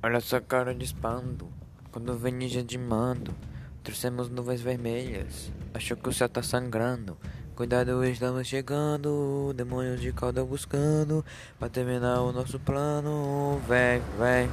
Olha essa cara de espanto. Quando vem ninja de mando, trouxemos nuvens vermelhas. Achou que o céu tá sangrando. Cuidado, estamos chegando. Demônios de cauda buscando. Pra terminar o nosso plano. véi, véi.